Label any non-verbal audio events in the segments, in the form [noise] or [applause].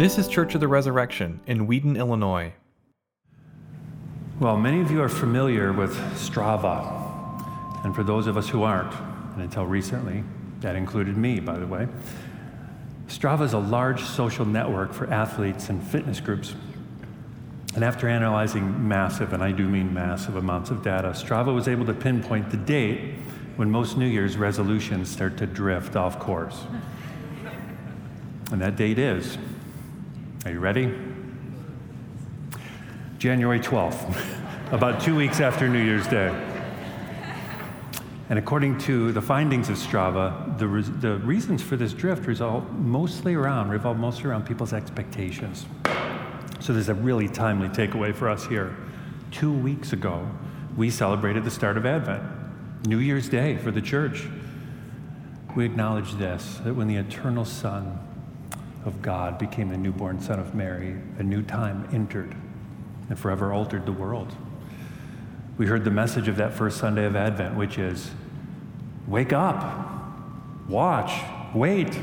This is Church of the Resurrection in Wheaton, Illinois. Well, many of you are familiar with Strava. And for those of us who aren't, and until recently, that included me, by the way, Strava is a large social network for athletes and fitness groups. And after analyzing massive, and I do mean massive amounts of data, Strava was able to pinpoint the date when most New Year's resolutions start to drift off course. And that date is, are you ready? January 12th, [laughs] about two weeks after New Year's Day. And according to the findings of Strava, the, re- the reasons for this drift resolve mostly around, revolve mostly around people's expectations. So there's a really timely takeaway for us here. Two weeks ago, we celebrated the start of Advent, New Year's Day for the church. We acknowledge this that when the eternal Son of God became the newborn Son of Mary, a new time entered and forever altered the world. We heard the message of that first Sunday of Advent, which is wake up, watch, wait.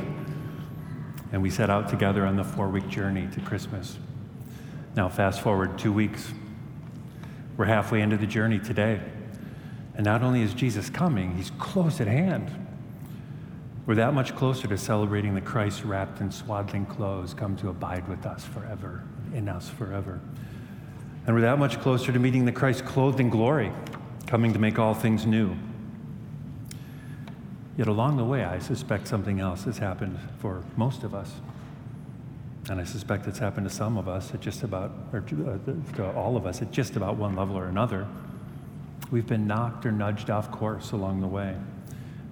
And we set out together on the four week journey to Christmas. Now, fast forward two weeks. We're halfway into the journey today. And not only is Jesus coming, he's close at hand. We're that much closer to celebrating the Christ wrapped in swaddling clothes come to abide with us forever, in us forever. And we're that much closer to meeting the Christ clothed in glory, coming to make all things new. Yet along the way, I suspect something else has happened for most of us. And I suspect it's happened to some of us at just about, or to, uh, all of us at just about one level or another. We've been knocked or nudged off course along the way.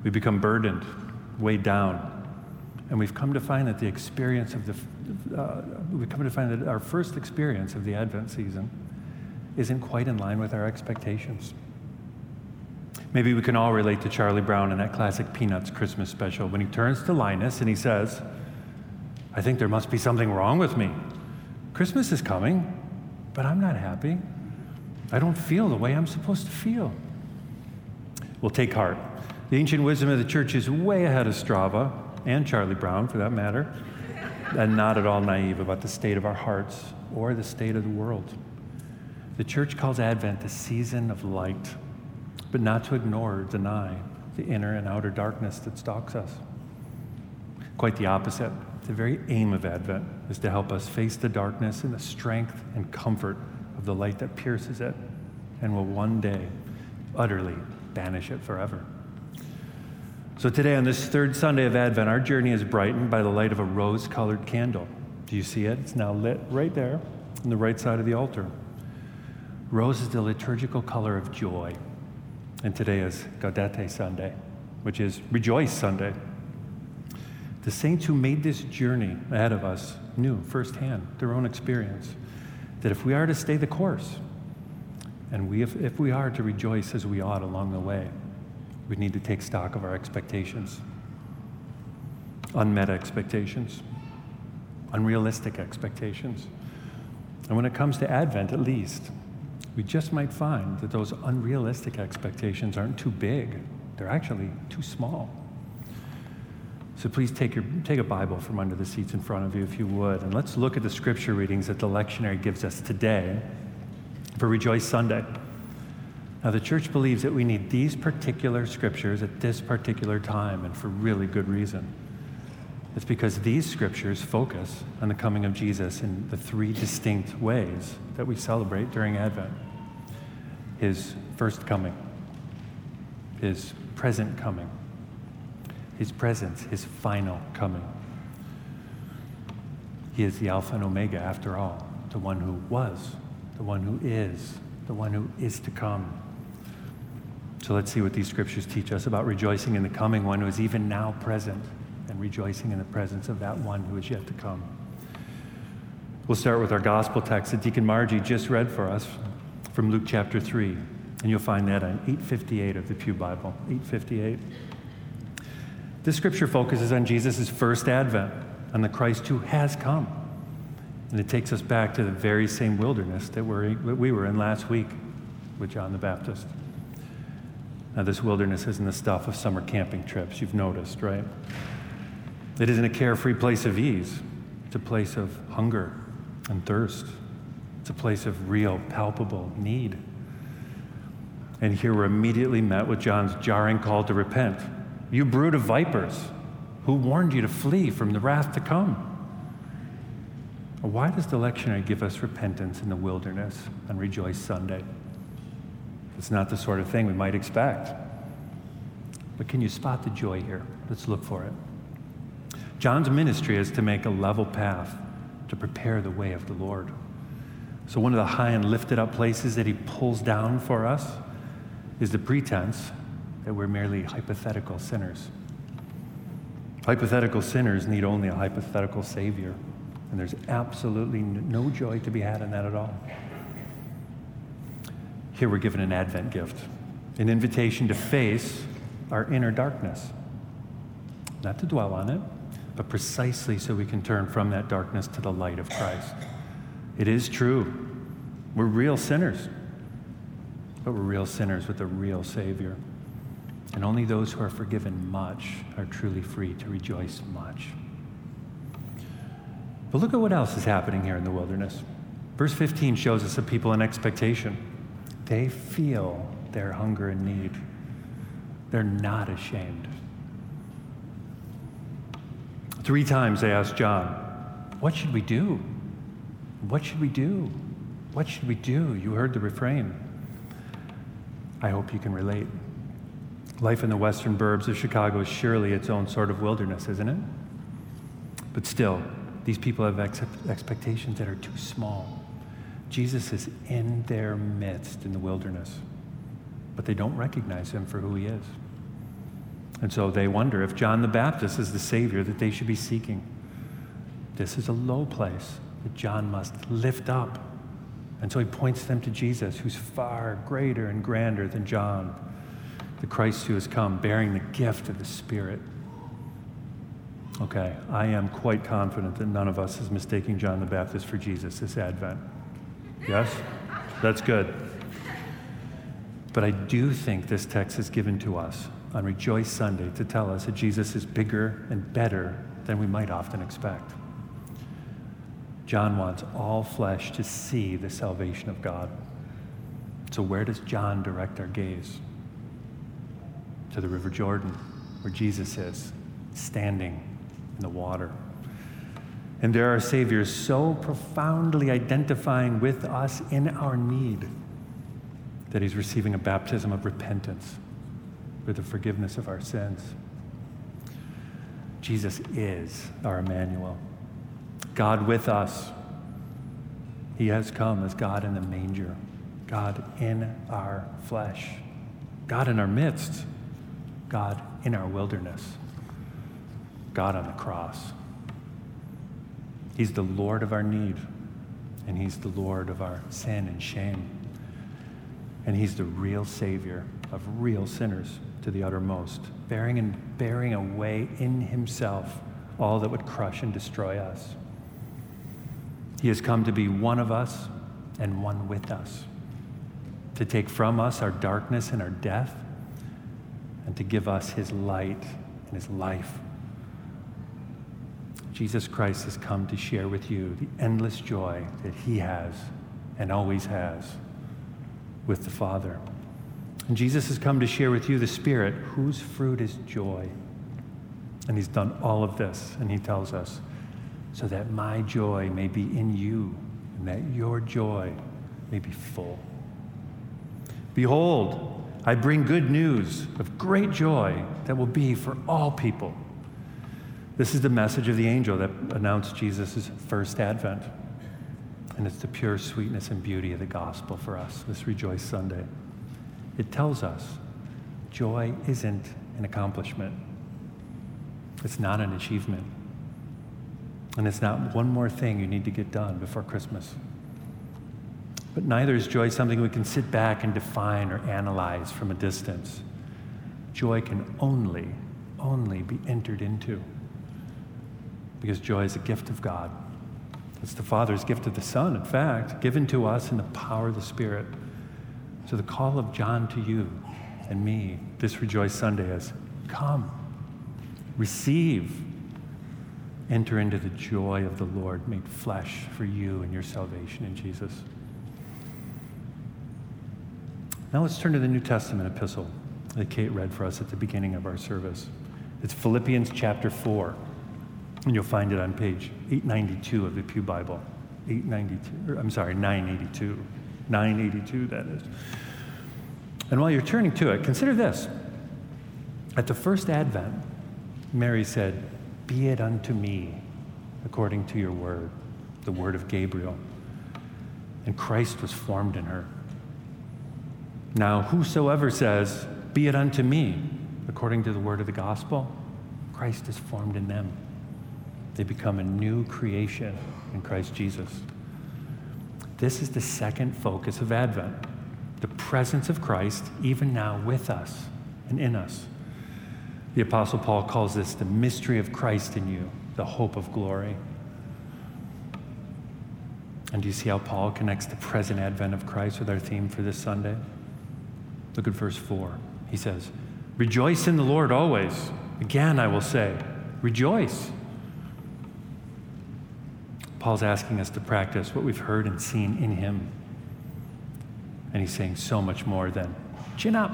We've become burdened, weighed down. And we've come to find that the experience of the, uh, we've come to find that our first experience of the Advent season isn't quite in line with our expectations. Maybe we can all relate to Charlie Brown in that classic Peanuts Christmas special when he turns to Linus and he says, I think there must be something wrong with me. Christmas is coming, but I'm not happy. I don't feel the way I'm supposed to feel. Well, take heart. The ancient wisdom of the church is way ahead of Strava and Charlie Brown, for that matter, and not at all naive about the state of our hearts or the state of the world. The church calls Advent the season of light, but not to ignore or deny the inner and outer darkness that stalks us. Quite the opposite. The very aim of Advent is to help us face the darkness in the strength and comfort of the light that pierces it and will one day utterly banish it forever. So, today, on this third Sunday of Advent, our journey is brightened by the light of a rose colored candle. Do you see it? It's now lit right there on the right side of the altar. Rose is the liturgical color of joy. And today is Gaudete Sunday, which is Rejoice Sunday. The saints who made this journey ahead of us knew firsthand their own experience that if we are to stay the course, and we, if, if we are to rejoice as we ought along the way, we need to take stock of our expectations unmet expectations, unrealistic expectations. And when it comes to Advent, at least, we just might find that those unrealistic expectations aren't too big, they're actually too small. So please take, your, take a Bible from under the seats in front of you, if you would, and let's look at the scripture readings that the lectionary gives us today for Rejoice Sunday. Now, the church believes that we need these particular scriptures at this particular time, and for really good reason. It's because these scriptures focus on the coming of Jesus in the three distinct ways that we celebrate during Advent His first coming, His present coming, his presence, his final coming. He is the Alpha and Omega, after all, the one who was, the one who is, the one who is to come. So let's see what these scriptures teach us about rejoicing in the coming one who is even now present and rejoicing in the presence of that one who is yet to come. We'll start with our gospel text that Deacon Margie just read for us from Luke chapter 3. And you'll find that on 858 of the Pew Bible. 858. This scripture focuses on Jesus' first advent, on the Christ who has come. And it takes us back to the very same wilderness that we were in last week with John the Baptist. Now, this wilderness isn't the stuff of summer camping trips, you've noticed, right? It isn't a carefree place of ease. It's a place of hunger and thirst. It's a place of real, palpable need. And here we're immediately met with John's jarring call to repent. You brood of vipers, who warned you to flee from the wrath to come? Why does the lectionary give us repentance in the wilderness on Rejoice Sunday? It's not the sort of thing we might expect. But can you spot the joy here? Let's look for it. John's ministry is to make a level path to prepare the way of the Lord. So, one of the high and lifted up places that he pulls down for us is the pretense that we're merely hypothetical sinners. Hypothetical sinners need only a hypothetical Savior, and there's absolutely no joy to be had in that at all. Here we're given an Advent gift, an invitation to face our inner darkness. Not to dwell on it, but precisely so we can turn from that darkness to the light of Christ. It is true. We're real sinners, but we're real sinners with a real Savior. And only those who are forgiven much are truly free to rejoice much. But look at what else is happening here in the wilderness. Verse 15 shows us a people in expectation. They feel their hunger and need. They're not ashamed. Three times they asked John, What should we do? What should we do? What should we do? You heard the refrain. I hope you can relate. Life in the western burbs of Chicago is surely its own sort of wilderness, isn't it? But still, these people have ex- expectations that are too small. Jesus is in their midst in the wilderness, but they don't recognize him for who he is. And so they wonder if John the Baptist is the Savior that they should be seeking. This is a low place that John must lift up. And so he points them to Jesus, who's far greater and grander than John, the Christ who has come bearing the gift of the Spirit. Okay, I am quite confident that none of us is mistaking John the Baptist for Jesus this Advent. Yes? That's good. But I do think this text is given to us on Rejoice Sunday to tell us that Jesus is bigger and better than we might often expect. John wants all flesh to see the salvation of God. So, where does John direct our gaze? To the River Jordan, where Jesus is, standing in the water. And there are Saviors so profoundly identifying with us in our need that he's receiving a baptism of repentance for the forgiveness of our sins. Jesus is our Emmanuel, God with us. He has come as God in the manger, God in our flesh, God in our midst, God in our wilderness, God on the cross. He's the Lord of our need, and He's the Lord of our sin and shame. And He's the real Savior of real sinners to the uttermost, bearing and bearing away in himself all that would crush and destroy us. He has come to be one of us and one with us, to take from us our darkness and our death, and to give us his light and his life. Jesus Christ has come to share with you the endless joy that he has and always has with the Father. And Jesus has come to share with you the Spirit, whose fruit is joy. And he's done all of this, and he tells us, so that my joy may be in you, and that your joy may be full. Behold, I bring good news of great joy that will be for all people. This is the message of the angel that announced Jesus' first advent. And it's the pure sweetness and beauty of the gospel for us this Rejoice Sunday. It tells us joy isn't an accomplishment, it's not an achievement. And it's not one more thing you need to get done before Christmas. But neither is joy something we can sit back and define or analyze from a distance. Joy can only, only be entered into because joy is a gift of God. It's the Father's gift of the Son, in fact, given to us in the power of the Spirit. So the call of John to you and me this Rejoice Sunday is come, receive, Enter into the joy of the Lord made flesh for you and your salvation in Jesus. Now let's turn to the New Testament epistle that Kate read for us at the beginning of our service. It's Philippians chapter 4, and you'll find it on page 892 of the Pew Bible. 892, or, I'm sorry, 982. 982, that is. And while you're turning to it, consider this. At the first advent, Mary said, Be it unto me according to your word, the word of Gabriel. And Christ was formed in her. Now, whosoever says, Be it unto me according to the word of the gospel, Christ is formed in them. They become a new creation in Christ Jesus. This is the second focus of Advent the presence of Christ, even now with us and in us. The Apostle Paul calls this the mystery of Christ in you, the hope of glory. And do you see how Paul connects the present advent of Christ with our theme for this Sunday? Look at verse 4. He says, Rejoice in the Lord always. Again, I will say, rejoice. Paul's asking us to practice what we've heard and seen in him. And he's saying so much more than, chin up,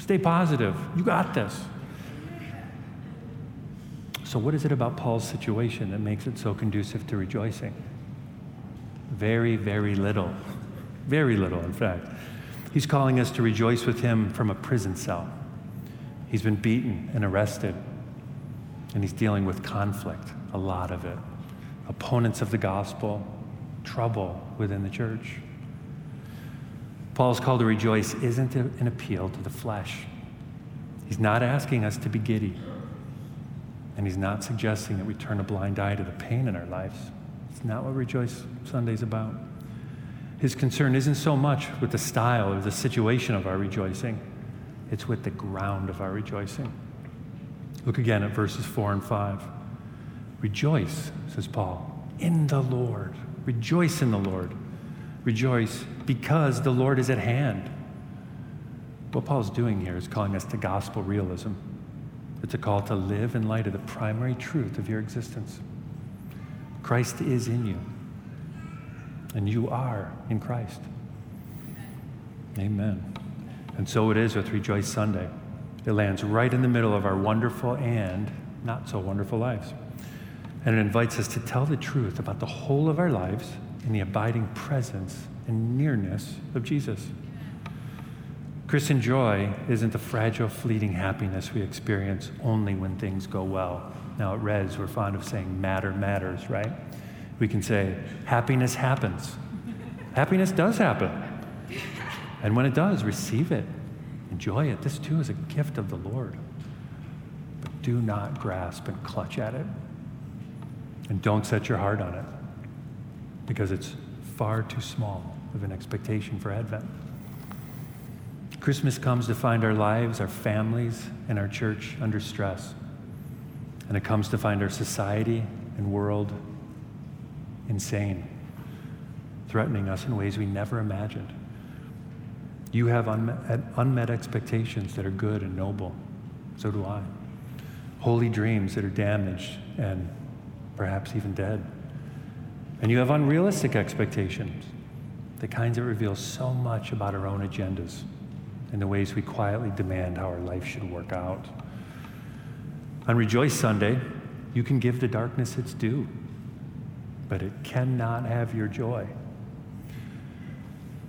stay positive, you got this. So, what is it about Paul's situation that makes it so conducive to rejoicing? Very, very little. Very little, in fact. He's calling us to rejoice with him from a prison cell. He's been beaten and arrested, and he's dealing with conflict, a lot of it. Opponents of the gospel, trouble within the church. Paul's call to rejoice isn't an appeal to the flesh. He's not asking us to be giddy. And he's not suggesting that we turn a blind eye to the pain in our lives. It's not what Rejoice Sunday's about. His concern isn't so much with the style or the situation of our rejoicing, it's with the ground of our rejoicing. Look again at verses 4 and 5. Rejoice, says Paul, in the Lord. Rejoice in the Lord. Rejoice because the Lord is at hand. What Paul's doing here is calling us to gospel realism. It's a call to live in light of the primary truth of your existence. Christ is in you, and you are in Christ. Amen. And so it is with Rejoice Sunday. It lands right in the middle of our wonderful and not so wonderful lives. And it invites us to tell the truth about the whole of our lives in the abiding presence and nearness of Jesus. Christian joy isn't the fragile, fleeting happiness we experience only when things go well. Now, at Res, we're fond of saying matter matters, right? We can say, happiness happens. [laughs] happiness does happen. And when it does, receive it, enjoy it. This too is a gift of the Lord. But do not grasp and clutch at it. And don't set your heart on it because it's far too small of an expectation for Advent. Christmas comes to find our lives, our families, and our church under stress. And it comes to find our society and world insane, threatening us in ways we never imagined. You have unmet, uh, unmet expectations that are good and noble. So do I. Holy dreams that are damaged and perhaps even dead. And you have unrealistic expectations, the kinds that reveal so much about our own agendas and the ways we quietly demand how our life should work out. On Rejoice Sunday, you can give the darkness its due, but it cannot have your joy.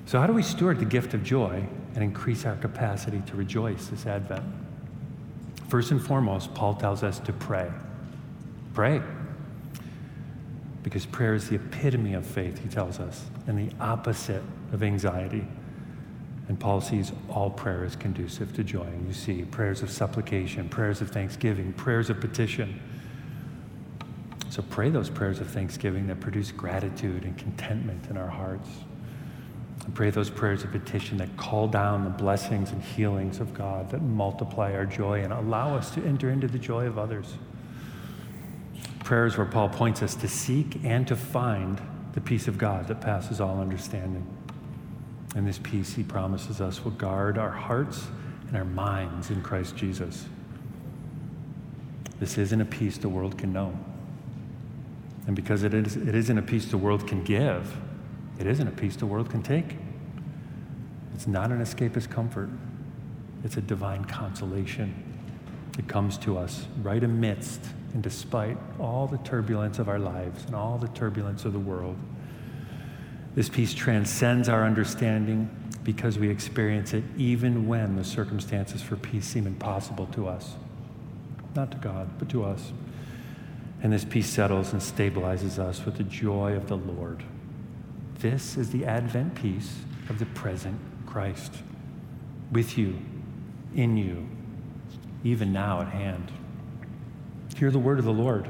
So, how do we steward the gift of joy and increase our capacity to rejoice this Advent? First and foremost, Paul tells us to pray. Pray. Because prayer is the epitome of faith, he tells us, and the opposite of anxiety. And Paul sees all prayer as conducive to joy. And you see prayers of supplication, prayers of thanksgiving, prayers of petition. So pray those prayers of thanksgiving that produce gratitude and contentment in our hearts. And pray those prayers of petition that call down the blessings and healings of God that multiply our joy and allow us to enter into the joy of others. Prayers where Paul points us to seek and to find the peace of God that passes all understanding. And this peace, he promises us, will guard our hearts and our minds in Christ Jesus. This isn't a peace the world can know. And because it, is, it isn't a peace the world can give, it isn't a peace the world can take. It's not an escapist comfort, it's a divine consolation. It comes to us right amidst and despite all the turbulence of our lives and all the turbulence of the world. This peace transcends our understanding because we experience it even when the circumstances for peace seem impossible to us. Not to God, but to us. And this peace settles and stabilizes us with the joy of the Lord. This is the Advent peace of the present Christ, with you, in you, even now at hand. Hear the word of the Lord.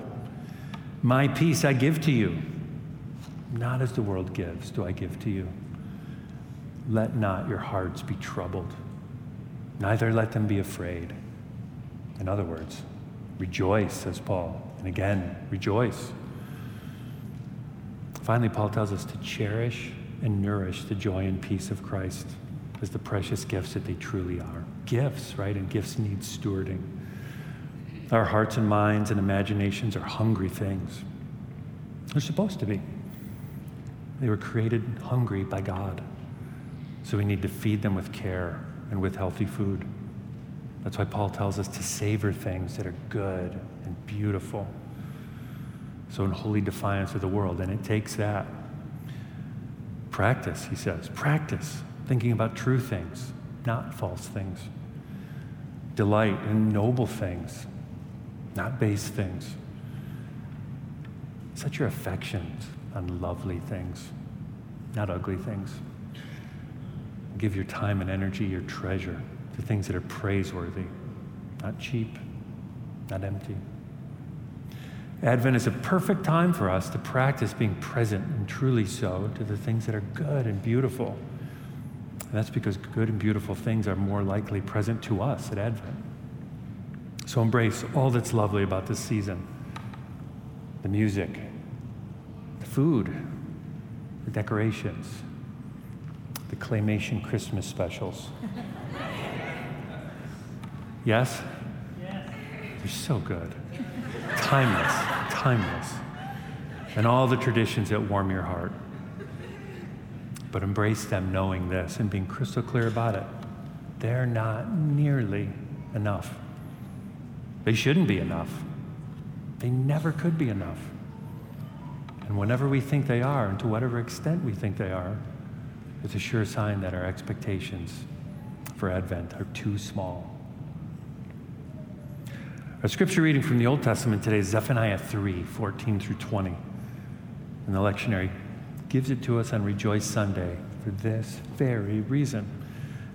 My peace I give to you, not as the world gives, do I give to you. Let not your hearts be troubled, neither let them be afraid. In other words, rejoice, says Paul. And again, rejoice. Finally, Paul tells us to cherish and nourish the joy and peace of Christ as the precious gifts that they truly are. Gifts, right? And gifts need stewarding. Our hearts and minds and imaginations are hungry things. They're supposed to be. They were created hungry by God. So we need to feed them with care and with healthy food. That's why Paul tells us to savor things that are good and beautiful. So, in holy defiance of the world, and it takes that. Practice, he says, practice thinking about true things, not false things. Delight in noble things, not base things. Set your affections on lovely things, not ugly things. Give your time and energy, your treasure, to things that are praiseworthy, not cheap, not empty. Advent is a perfect time for us to practice being present and truly so to the things that are good and beautiful. And that's because good and beautiful things are more likely present to us at Advent. So embrace all that's lovely about this season the music, the food, the decorations, the claymation Christmas specials. [laughs] yes? Yes. They're so good. Timeless, timeless. And all the traditions that warm your heart. But embrace them knowing this and being crystal clear about it. They're not nearly enough. They shouldn't be enough. They never could be enough. And whenever we think they are, and to whatever extent we think they are, it's a sure sign that our expectations for Advent are too small. Our scripture reading from the Old Testament today is Zephaniah 3 14 through 20. And the lectionary gives it to us on Rejoice Sunday for this very reason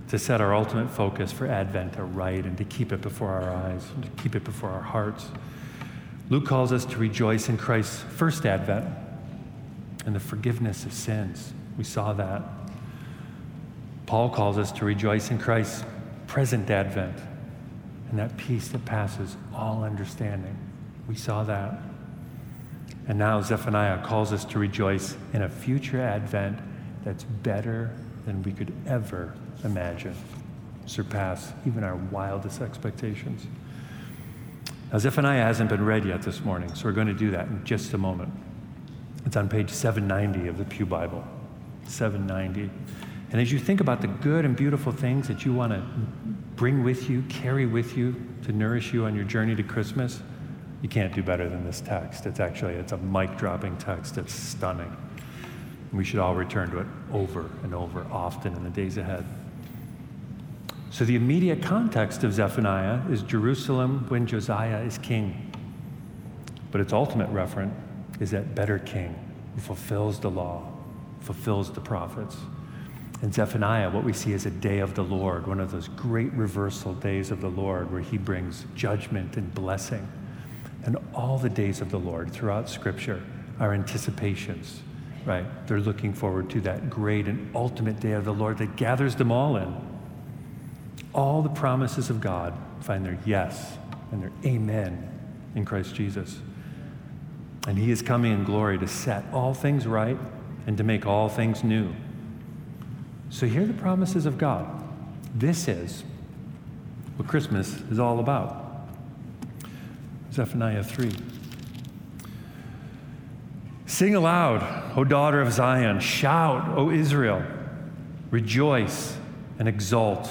to set our ultimate focus for Advent aright and to keep it before our eyes and to keep it before our hearts. Luke calls us to rejoice in Christ's first Advent and the forgiveness of sins. We saw that. Paul calls us to rejoice in Christ's present Advent and that peace that passes all understanding. We saw that. And now Zephaniah calls us to rejoice in a future Advent that's better than we could ever imagine, surpass even our wildest expectations. Now, Zephaniah hasn't been read yet this morning, so we're going to do that in just a moment. It's on page 790 of the Pew Bible. 790. And as you think about the good and beautiful things that you want to bring with you, carry with you to nourish you on your journey to Christmas, you can't do better than this text. It's actually it's a mic dropping text. It's stunning. We should all return to it over and over often in the days ahead. So the immediate context of Zephaniah is Jerusalem when Josiah is king. But its ultimate referent is that better king who fulfills the law, fulfills the prophets. In Zephaniah, what we see is a day of the Lord, one of those great reversal days of the Lord where he brings judgment and blessing. And all the days of the Lord throughout Scripture are anticipations, right? They're looking forward to that great and ultimate day of the Lord that gathers them all in. All the promises of God find their yes and their amen in Christ Jesus. And he is coming in glory to set all things right and to make all things new. So here are the promises of God. This is what Christmas is all about. Zephaniah 3. Sing aloud, O daughter of Zion. Shout, O Israel. Rejoice and exult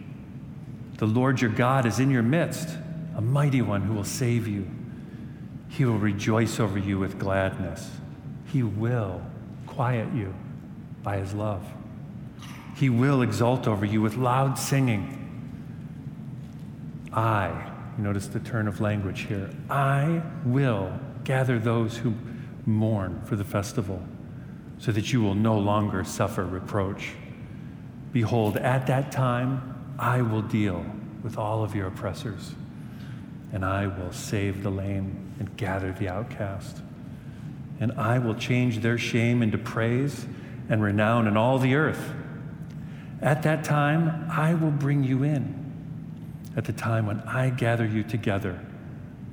The Lord your God is in your midst, a mighty one who will save you. He will rejoice over you with gladness. He will quiet you by his love. He will exult over you with loud singing. I, notice the turn of language here, I will gather those who mourn for the festival so that you will no longer suffer reproach. Behold, at that time I will deal with all of your oppressors, and I will save the lame and gather the outcast. And I will change their shame into praise and renown in all the earth. At that time, I will bring you in, at the time when I gather you together,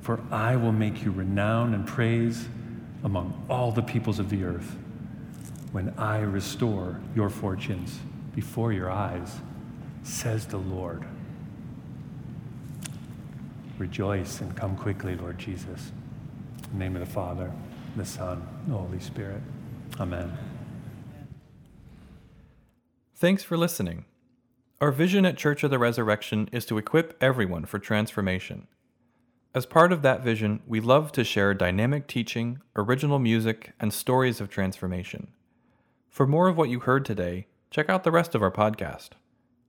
for I will make you renown and praise among all the peoples of the earth, when I restore your fortunes before your eyes, says the Lord. Rejoice and come quickly, Lord Jesus. In the name of the Father, the Son, the Holy Spirit. Amen. Thanks for listening. Our vision at Church of the Resurrection is to equip everyone for transformation. As part of that vision, we love to share dynamic teaching, original music, and stories of transformation. For more of what you heard today, check out the rest of our podcast.